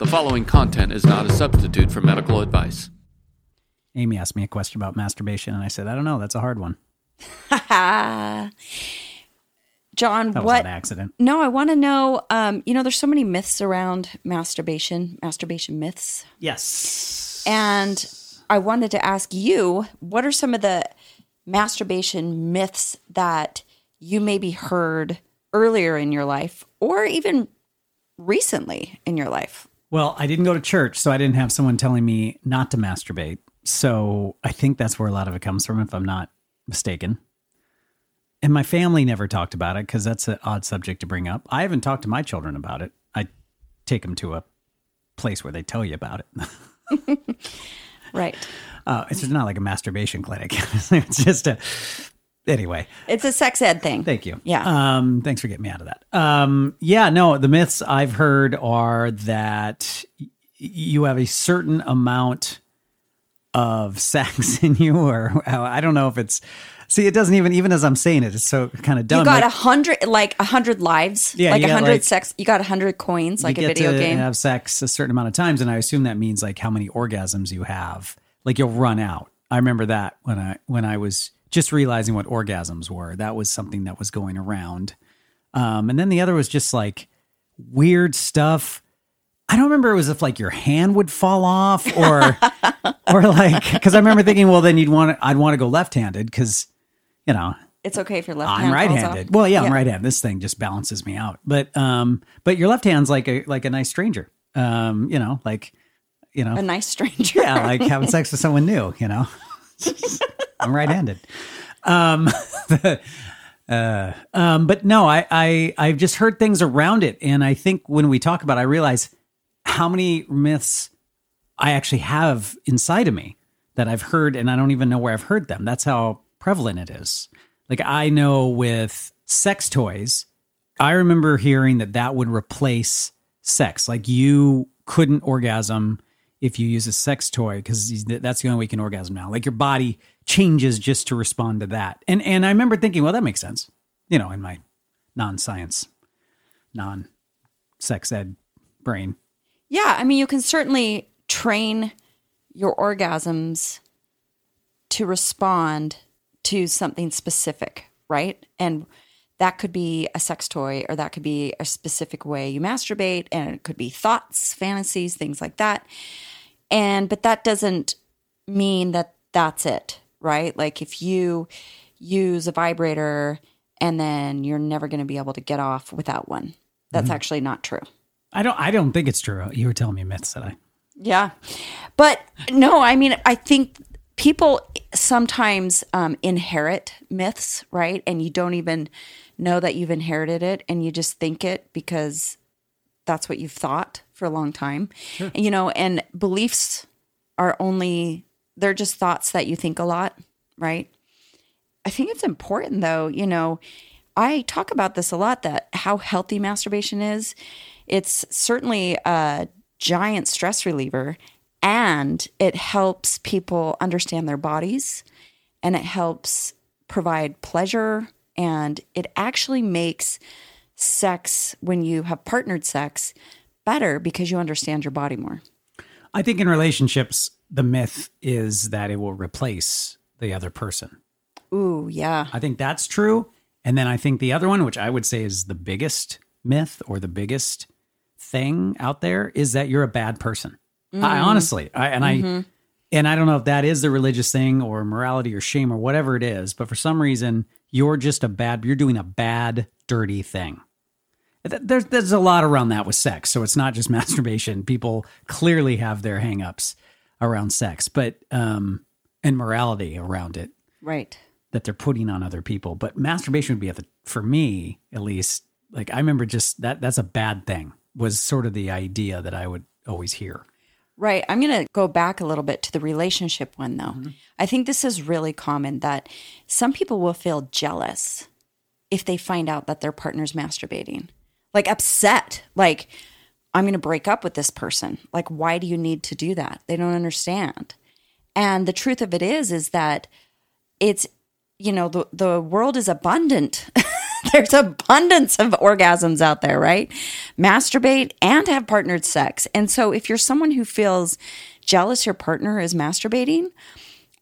The following content is not a substitute for medical advice. Amy asked me a question about masturbation, and I said, I don't know. That's a hard one. John, That was what? an accident. No, I want to know. Um, you know, there's so many myths around masturbation, masturbation myths, Yes. and I wanted to ask you, what are some of the masturbation myths that you maybe heard earlier in your life, or even recently in your life? Well, I didn't go to church, so I didn't have someone telling me not to masturbate. So I think that's where a lot of it comes from, if I'm not mistaken. And my family never talked about it because that's an odd subject to bring up. I haven't talked to my children about it. I take them to a place where they tell you about it. Right. Uh, it's not like a masturbation clinic. it's just a. Anyway, It's a sex ed thing. Thank you. Yeah. Um, thanks for getting me out of that. Um, yeah, no, the myths I've heard are that y- you have a certain amount of sex in you, or I don't know if it's. See, it doesn't even even as I'm saying it, it's so kind of dumb. You got Like, a hundred, like a hundred lives, Yeah, like a hundred like- sex. You got a hundred coins, like a video to game. have sex a certain amount of times, and I assume that means like how many orgasms you have. Like you'll run out. I remember that when I when I was just realizing what orgasms were. That was something that was going around. Um, and then the other was just like weird stuff. I don't remember it was if like your hand would fall off or or like because I remember thinking, well, then you'd want to, I'd want to go left handed because you know it's okay if you're left I'm right-handed. Well, yeah, I'm right-handed. This thing just balances me out. But um, but your left hand's like a like a nice stranger. Um, you know, like you know, A nice stranger. yeah, like having sex with someone new. You know, I'm right-handed. Um, uh, um, but no, I I I've just heard things around it, and I think when we talk about, it, I realize how many myths I actually have inside of me that I've heard, and I don't even know where I've heard them. That's how prevalent it is. Like I know with sex toys, I remember hearing that that would replace sex. Like you couldn't orgasm if you use a sex toy because that's the only way you can orgasm now. Like your body changes just to respond to that. And and I remember thinking, well, that makes sense. You know, in my non-science, non-sex ed brain. Yeah, I mean, you can certainly train your orgasms to respond to something specific, right? And that could be a sex toy or that could be a specific way you masturbate and it could be thoughts, fantasies, things like that. And but that doesn't mean that that's it, right? Like if you use a vibrator and then you're never going to be able to get off without one. That's actually not true. I don't. I don't think it's true. You were telling me myths that I. Yeah. But no, I mean, I think people sometimes um, inherit myths, right? And you don't even know that you've inherited it and you just think it because that's what you've thought for a long time. You know, and beliefs are only, they're just thoughts that you think a lot, right? I think it's important though, you know, I talk about this a lot that how healthy masturbation is. It's certainly a giant stress reliever and it helps people understand their bodies and it helps provide pleasure and it actually makes sex when you have partnered sex better because you understand your body more. I think in relationships, the myth is that it will replace the other person. Ooh, yeah. I think that's true. And then I think the other one, which I would say is the biggest myth or the biggest thing out there, is that you're a bad person. I mm-hmm. honestly, I, and I, mm-hmm. and I don't know if that is the religious thing or morality or shame or whatever it is, but for some reason, you're just a bad, you're doing a bad, dirty thing. There's there's a lot around that with sex, so it's not just masturbation. People clearly have their hangups around sex, but um, and morality around it Right. that they're putting on other people. But masturbation would be at the for me at least. Like I remember just that that's a bad thing was sort of the idea that I would always hear. Right. I'm going to go back a little bit to the relationship one, though. Mm-hmm. I think this is really common that some people will feel jealous if they find out that their partner's masturbating, like upset, like, I'm going to break up with this person. Like, why do you need to do that? They don't understand. And the truth of it is, is that it's, you know, the, the world is abundant. there's abundance of orgasms out there, right? Masturbate and have partnered sex. And so if you're someone who feels jealous your partner is masturbating,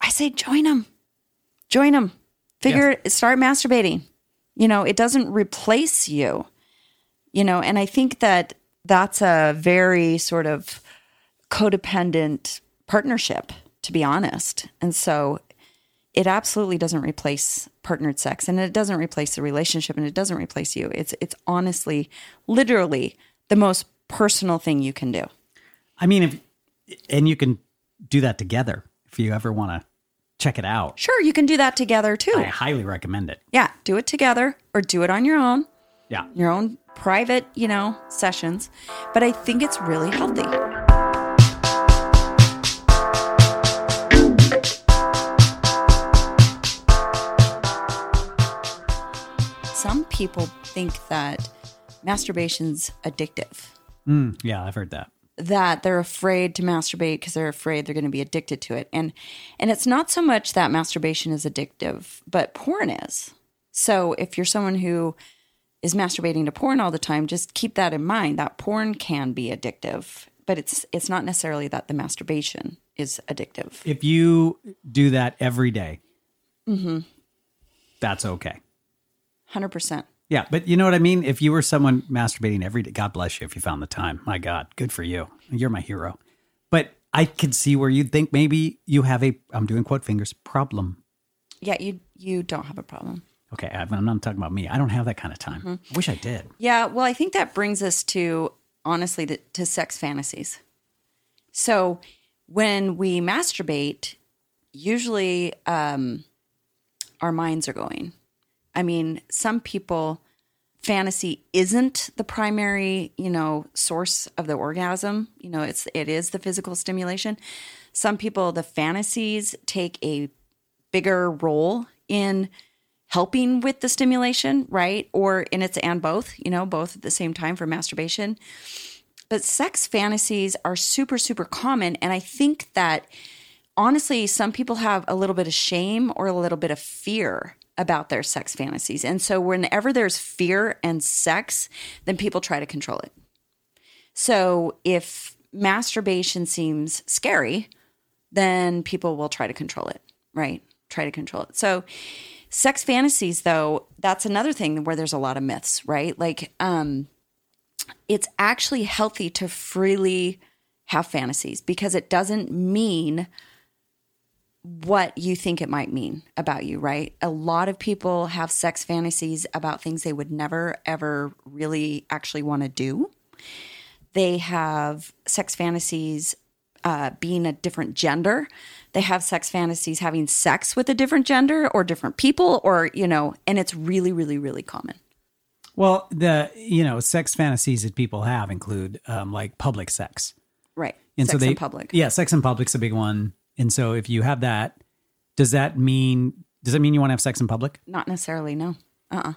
I say join them. Join them. Figure start masturbating. You know, it doesn't replace you. You know, and I think that that's a very sort of codependent partnership, to be honest. And so it absolutely doesn't replace partnered sex and it doesn't replace the relationship and it doesn't replace you. It's it's honestly literally the most personal thing you can do. I mean, if and you can do that together if you ever want to check it out. Sure, you can do that together too. I highly recommend it. yeah, do it together or do it on your own, Yeah. your own private, you know, sessions. But I think it's really healthy. People think that masturbation's addictive. Mm, yeah, I've heard that. that they're afraid to masturbate because they're afraid they're going to be addicted to it. And and it's not so much that masturbation is addictive, but porn is. So if you're someone who is masturbating to porn all the time, just keep that in mind that porn can be addictive, but it's it's not necessarily that the masturbation is addictive. If you do that every day, that's okay. 100%. Yeah, but you know what I mean? If you were someone masturbating every day, God bless you if you found the time. My God, good for you. You're my hero. But I could see where you'd think maybe you have a, I'm doing quote fingers, problem. Yeah, you you don't have a problem. Okay, I'm I'm not talking about me. I don't have that kind of time. I wish I did. Yeah, well, I think that brings us to honestly the, to sex fantasies. So when we masturbate, usually um, our minds are going. I mean, some people fantasy isn't the primary, you know, source of the orgasm. You know, it's it is the physical stimulation. Some people the fantasies take a bigger role in helping with the stimulation, right? Or in it's and both, you know, both at the same time for masturbation. But sex fantasies are super super common and I think that honestly some people have a little bit of shame or a little bit of fear about their sex fantasies. And so whenever there's fear and sex, then people try to control it. So if masturbation seems scary, then people will try to control it, right? Try to control it. So sex fantasies though, that's another thing where there's a lot of myths, right? Like um it's actually healthy to freely have fantasies because it doesn't mean what you think it might mean about you, right? A lot of people have sex fantasies about things they would never, ever really actually want to do. They have sex fantasies uh, being a different gender. They have sex fantasies having sex with a different gender or different people, or, you know, and it's really, really, really common. Well, the, you know, sex fantasies that people have include um, like public sex. Right. And sex so they, in public. Yeah, sex in public's a big one. And so if you have that, does that mean does that mean you want to have sex in public? Not necessarily, no. Uh uh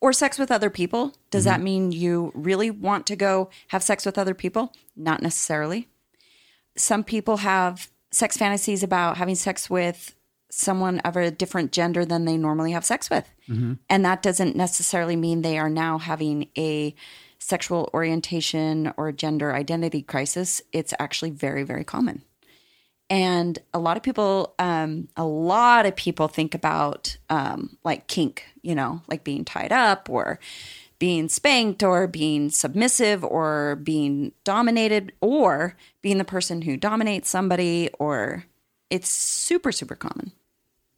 Or sex with other people. Does that mean you really want to go have sex with other people? Not necessarily. Some people have sex fantasies about having sex with someone of a different gender than they normally have sex with. And that doesn't necessarily mean they are now having a sexual orientation or gender identity crisis. It's actually very, very common. And a lot of people, um, a lot of people think about um, like kink, you know, like being tied up or being spanked or being submissive or being dominated or being the person who dominates somebody or it's super, super common.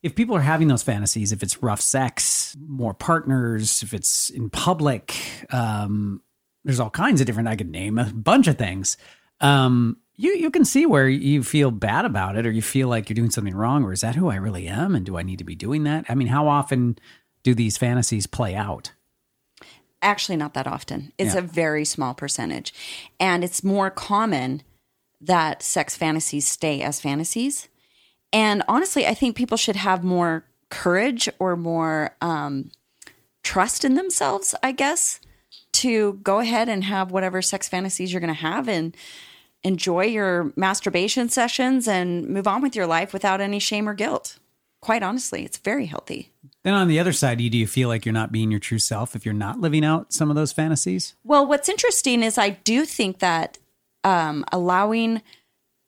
If people are having those fantasies, if it's rough sex, more partners, if it's in public, um, there's all kinds of different. I could name a bunch of things. Um, you you can see where you feel bad about it, or you feel like you're doing something wrong, or is that who I really am, and do I need to be doing that? I mean, how often do these fantasies play out? Actually, not that often. It's Yeah. a very small percentage. And it's more common that sex fantasies stay as fantasies. And honestly, I think people should have more courage or more um, trust in themselves, I guess, to go ahead and have whatever sex fantasies you're going to have and enjoy your masturbation sessions and move on with your life without any shame or guilt. quite honestly, it's very healthy. Then on the other side, do you feel like you're not being your true self if you're not living out some of those fantasies? Well, what's interesting is I do think that um, allowing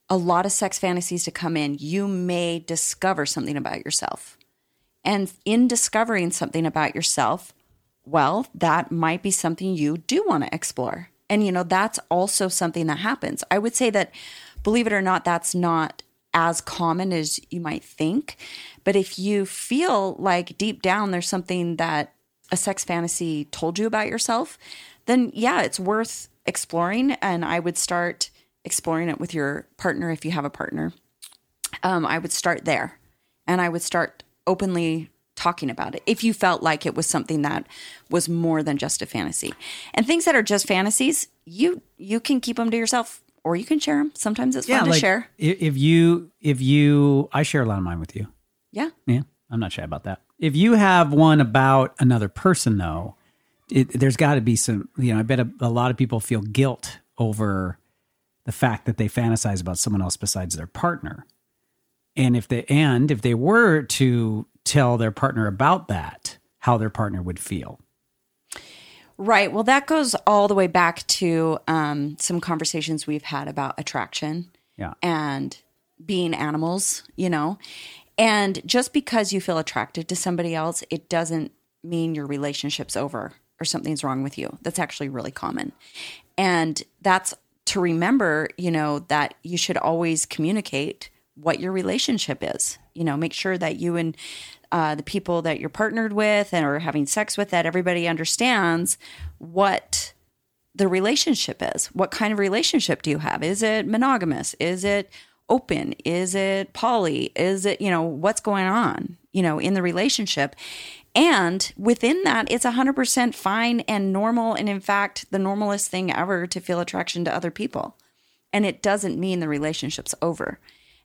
a lot of sex fantasies to come in, you may discover something about yourself. And in discovering something about yourself, well, that might be something you do want to explore. And, you know, that's also something that happens. I would say that, believe it or not, that's not as common as you might think. But if you feel like deep down there's something that a sex fantasy told you about yourself, then yeah, it's worth exploring. And I would start exploring it with your partner if you have a partner. Um, I would start there and I would start openly talking about it if you felt like it was something that was more than just a fantasy and things that are just fantasies you you can keep them to yourself or you can share them sometimes it's fun to like share if you if you I share a lot of mine with you. yeah Yeah, I'm not shy about that. If you have one about another person, though, it, there's got to be some. You know, I bet a, a lot of people feel guilt over the fact that they fantasize about someone else besides their partner. And if they and if they were to tell their partner about that, how their partner would feel. Right. Well, that goes all the way back to um, some conversations we've had about attraction Yeah. and being animals, you know. And just because you feel attracted to somebody else, it doesn't mean your relationship's over or something's wrong with you. That's actually really common. And that's to remember, you know, that you should always communicate what your relationship is. You know, make sure that you and uh, the people that you're partnered with and are having sex with, that everybody understands what the relationship is. What kind of relationship do you have? Is it monogamous? Is it open? Is it poly? Is it, you know, what's going on, you know, in the relationship? And within that, it's 100% fine and normal. And in fact, the normalest thing ever to feel attraction to other people. And it doesn't mean the relationship's over.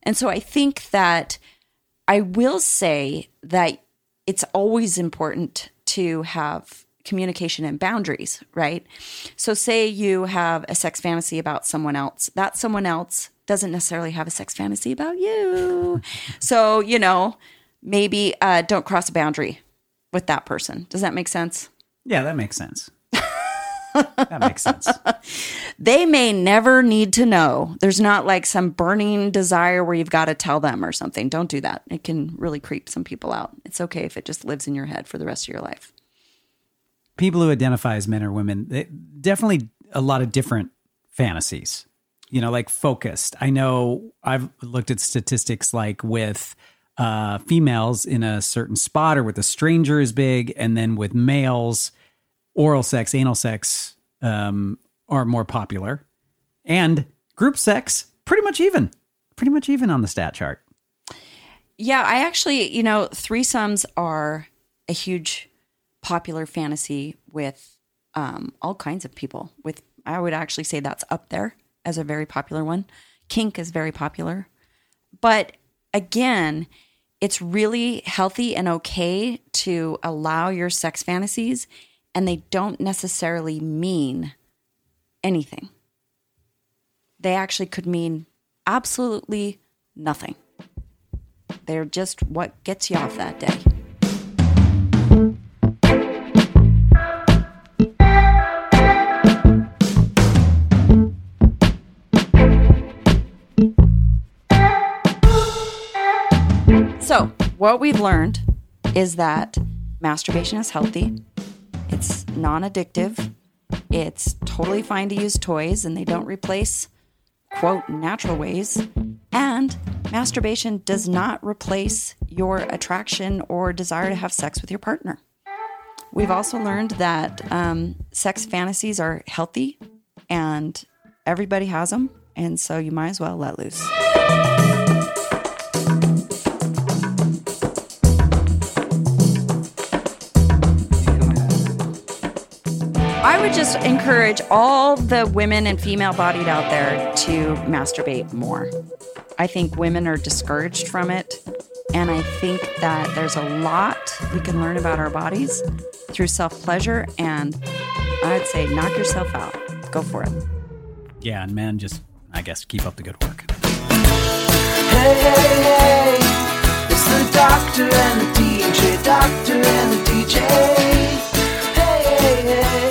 And so I think that I will say that it's always important to have communication and boundaries, right? So, say you have a sex fantasy about someone else, that someone else doesn't necessarily have a sex fantasy about you. so, you know, maybe uh, don't cross a boundary with that person. Does that make sense? Yeah, that makes sense. That makes sense. They may never need to know. There's not like some burning desire where you've got to tell them or something. Don't do that. It can really creep some people out. It's okay if it just lives in your head for the rest of your life. people who identify as men or women, they, definitely a lot of different fantasies. You know, like focused. I know I've looked at statistics like with uh, females in a certain spot or with a stranger is big, and then with males, oral sex, anal sex um, are more popular, and group sex pretty much even, pretty much even on the stat chart. Yeah, I actually, you know, threesomes are a huge popular fantasy with um, all kinds of people. With I would actually say that's up there as a very popular one. Kink is very popular, but again, it's really healthy and okay to allow your sex fantasies, and they don't necessarily mean anything. They actually could mean absolutely nothing. They're just what gets you off that day. So, what we've learned is that masturbation is healthy, non addictive, it's totally fine to use toys, and they don't replace, quote, natural ways. And masturbation does not replace your attraction or desire to have sex with your partner. We've also learned that um, sex fantasies are healthy and everybody has them. And so you might as well let loose. Would just encourage all the women and female bodied out there to masturbate more. I think women are discouraged from it. And I think that there's a lot we can learn about our bodies through self pleasure. And I'd say knock yourself out. Go for it. Yeah, and men just, I guess, keep up the good work. Hey, hey, hey, it's the doctor and the DJ, doctor and the DJ. Hey, hey, hey.